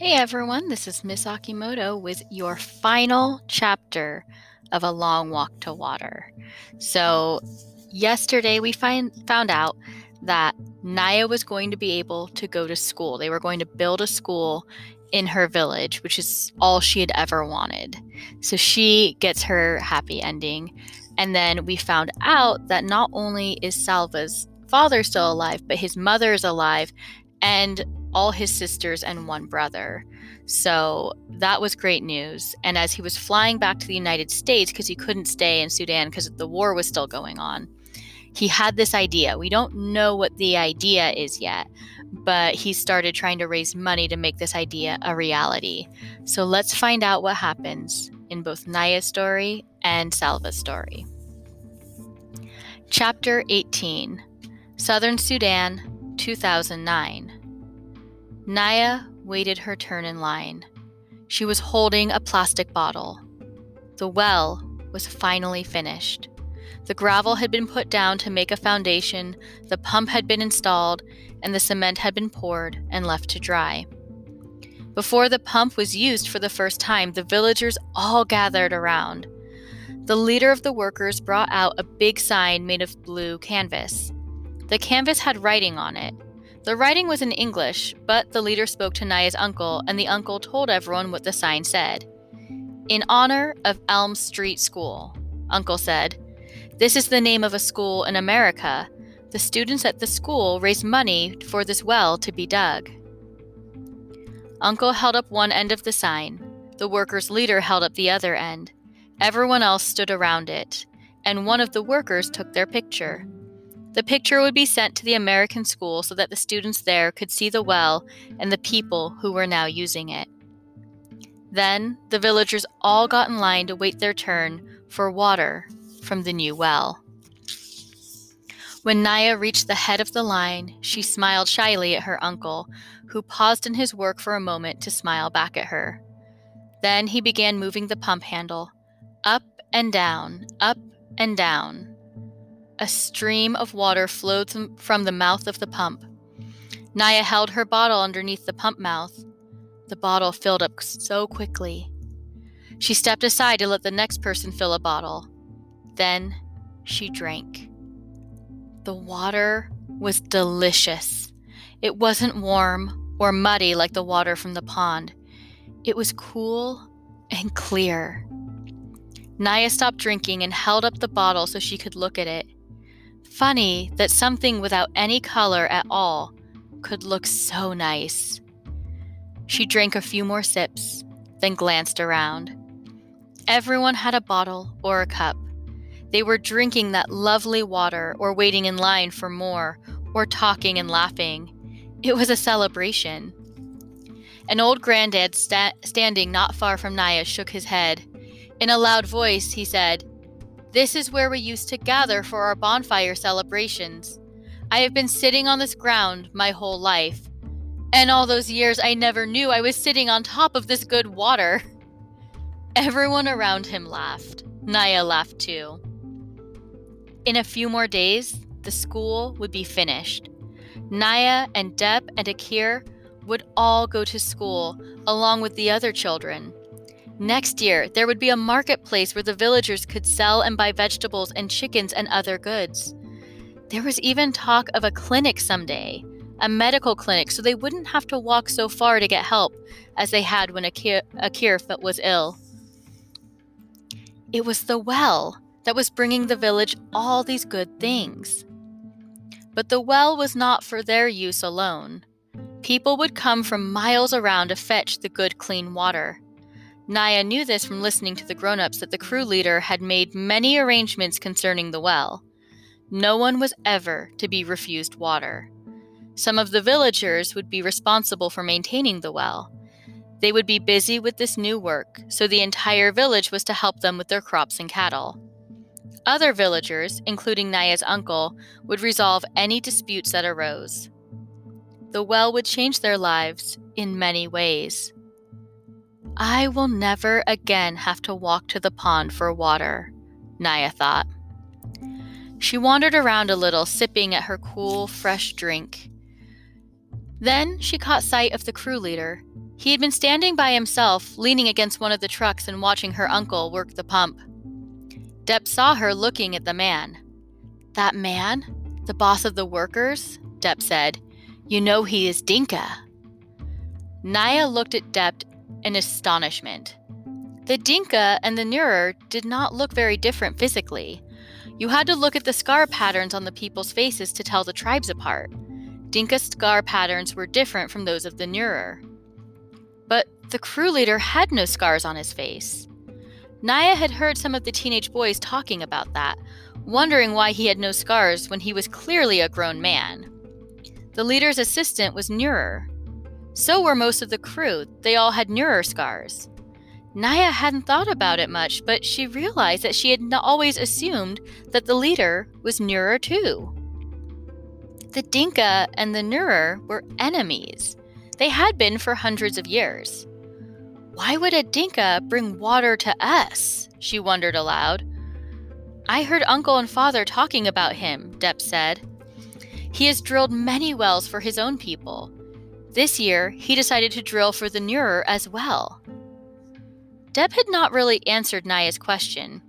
Hey everyone, this is Miss Akimoto with your final chapter of A Long Walk to Water. So, yesterday we find, found out that Nya was going to be able to go to school. They were going to build a school in her village, which is all she had ever wanted. So, she gets her happy ending. And then we found out that not only is Salva's father still alive, but his mother is alive. And all his sisters and one brother. So that was great news. And as he was flying back to the United States, because he couldn't stay in Sudan because the war was still going on, he had this idea. We don't know what the idea is yet, but he started trying to raise money to make this idea a reality. So let's find out what happens in both Nya's story and Salva's story. Chapter 18 Southern Sudan, 2009. Nya waited her turn in line. She was holding a plastic bottle. The well was finally finished. The gravel had been put down to make a foundation, the pump had been installed, and the cement had been poured and left to dry. Before the pump was used for the first time, the villagers all gathered around. The leader of the workers brought out a big sign made of blue canvas. The canvas had writing on it. The writing was in English, but the leader spoke to Nya's uncle, and the uncle told everyone what the sign said. In honor of Elm Street School, Uncle said, This is the name of a school in America. The students at the school raise money for this well to be dug. Uncle held up one end of the sign. The workers' leader held up the other end. Everyone else stood around it, and one of the workers took their picture. The picture would be sent to the American school so that the students there could see the well and the people who were now using it. Then the villagers all got in line to wait their turn for water from the new well. When Nya reached the head of the line, she smiled shyly at her uncle, who paused in his work for a moment to smile back at her. Then he began moving the pump handle up and down, up and down. A stream of water flowed from the mouth of the pump. Nya held her bottle underneath the pump mouth. The bottle filled up so quickly. She stepped aside to let the next person fill a bottle. Then she drank. The water was delicious. It wasn't warm or muddy like the water from the pond. It was cool and clear. Nya stopped drinking and held up the bottle so she could look at it. Funny that something without any color at all could look so nice. She drank a few more sips, then glanced around. Everyone had a bottle or a cup. They were drinking that lovely water or waiting in line for more or talking and laughing. It was a celebration. An old granddad sta- standing not far from Nya shook his head. In a loud voice, he said, this is where we used to gather for our bonfire celebrations. I have been sitting on this ground my whole life. And all those years I never knew I was sitting on top of this good water. Everyone around him laughed. Nya laughed too. In a few more days, the school would be finished. Nya and Dep and Akeer would all go to school along with the other children. Next year, there would be a marketplace where the villagers could sell and buy vegetables and chickens and other goods. There was even talk of a clinic someday, a medical clinic, so they wouldn't have to walk so far to get help as they had when Akeer, was ill. It was the well that was bringing the village all these good things. But the well was not for their use alone. People would come from miles around to fetch the good, clean water. Nya knew this from listening to the grown ups that the crew leader had made many arrangements concerning the well. No one was ever to be refused water. Some of the villagers would be responsible for maintaining the well. They would be busy with this new work, so the entire village was to help them with their crops and cattle. Other villagers, including Nya's uncle, would resolve any disputes that arose. The well would change their lives in many ways. I will never again have to walk to the pond for water, Nya thought. She wandered around a little, sipping at her cool, fresh drink. Then she caught sight of the crew leader. He had been standing by himself, leaning against one of the trucks and watching her uncle work the pump. Dep saw her looking at the man. That man? The boss of the workers? Dep said. You know he is Dinka. Nya looked at Dep in astonishment. The Dinka and the Nuer did not look very different physically. You had to look at the scar patterns on the people's faces to tell the tribes apart. Dinka scar patterns were different from those of the Nuer. But the crew leader had no scars on his face. Nya had heard some of the teenage boys talking about that, wondering why he had no scars when he was clearly a grown man. The leader's assistant was Nuer. So were most of the crew, they all had Nuer scars. Nya hadn't thought about it much, but she realized that she had always assumed that the leader was Nuer too. The Dinka and the Nuer were enemies. They had been for hundreds of years. Why would a Dinka bring water to us? She wondered aloud. I heard Uncle and Father talking about him, Dep said. He has drilled many wells for his own people. This year, he decided to drill for the Nuer as well. Dep had not really answered Nya's question.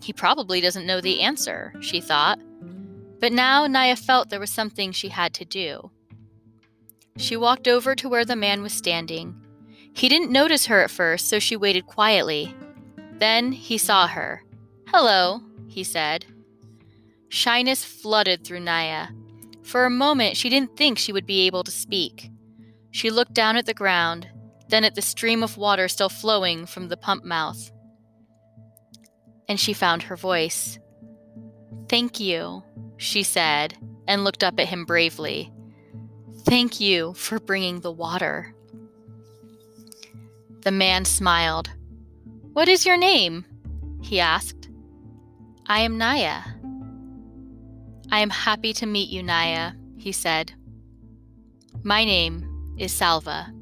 He probably doesn't know the answer, she thought. But now Nya felt there was something she had to do. She walked over to where the man was standing. He didn't notice her at first, so she waited quietly. Then he saw her. Hello, he said. Shyness flooded through Nya. For a moment, she didn't think she would be able to speak. She looked down at the ground, then at the stream of water still flowing from the pump mouth. And she found her voice. Thank you, she said, and looked up at him bravely. Thank you for bringing the water. The man smiled. What is your name? he asked. I am Nya. I am happy to meet you, Nya, he said. My name is Salva.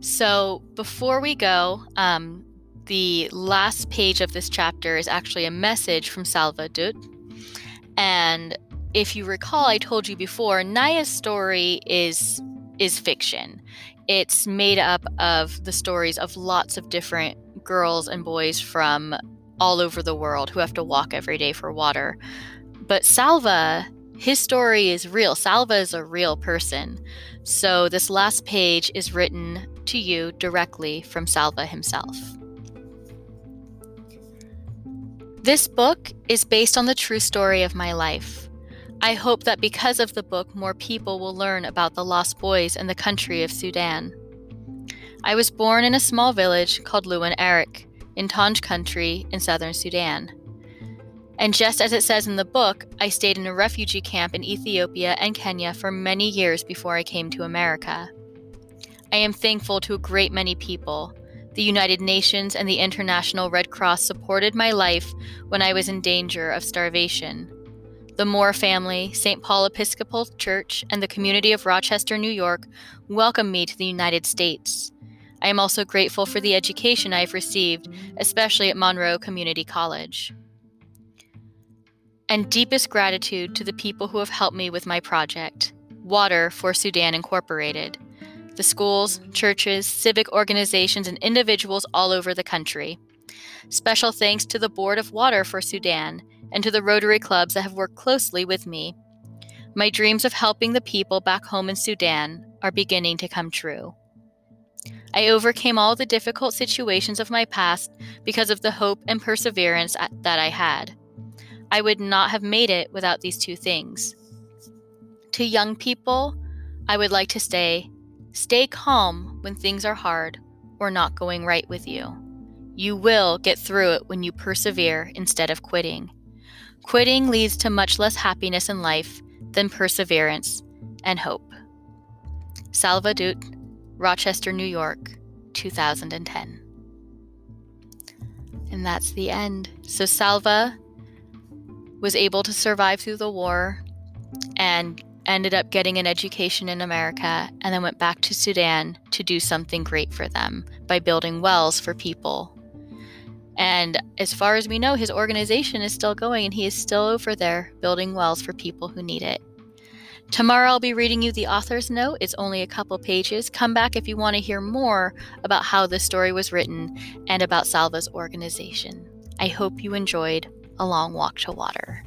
So, before we go, um, the last page of this chapter is actually a message from Salva Dut. And if you recall, I told you before, Nya's story is is fiction. It's made up of the stories of lots of different girls and boys from all over the world who have to walk every day for water. But Salva, his story is real. Salva is a real person. So this last page is written to you directly from Salva himself. This book is based on the true story of my life. I hope that because of the book, more people will learn about the lost boys in the country of Sudan. I was born in a small village called Loun-Ariik in Tonj country in southern Sudan. And just as it says in the book, I stayed in a refugee camp in Ethiopia and Kenya for many years before I came to America. I am thankful to a great many people, the United Nations and the International Red Cross supported my life when I was in danger of starvation. The Moore family, St. Paul Episcopal Church, and the community of Rochester, New York welcomed me to the United States. I am also grateful for the education I have received, especially at Monroe Community College. And deepest gratitude to the people who have helped me with my project, Water for Sudan Incorporated the schools, churches, civic organizations, and individuals all over the country. Special thanks to the Board of Water for Sudan and to the Rotary clubs that have worked closely with me. My dreams of helping the people back home in Sudan are beginning to come true. I overcame all the difficult situations of my past because of the hope and perseverance uh, that I had. I would not have made it without these two things. To young people, I would like to say Stay calm when things are hard or not going right with you. You will get through it when you persevere instead of quitting. Quitting leads to much less happiness in life than perseverance and hope. Salva Dut, Rochester, New York, 2010. And that's the end. So Salva was able to survive through the war and ended up getting an education in America, and then went back to Sudan to do something great for them by building wells for people. And as far as we know, his organization is still going and he is still over there building wells for people who need it. Tomorrow I'll be reading you the author's note. It's only a couple pages. Come back if you want to hear more about how this story was written and about Salva's organization. I hope you enjoyed a long walk to water.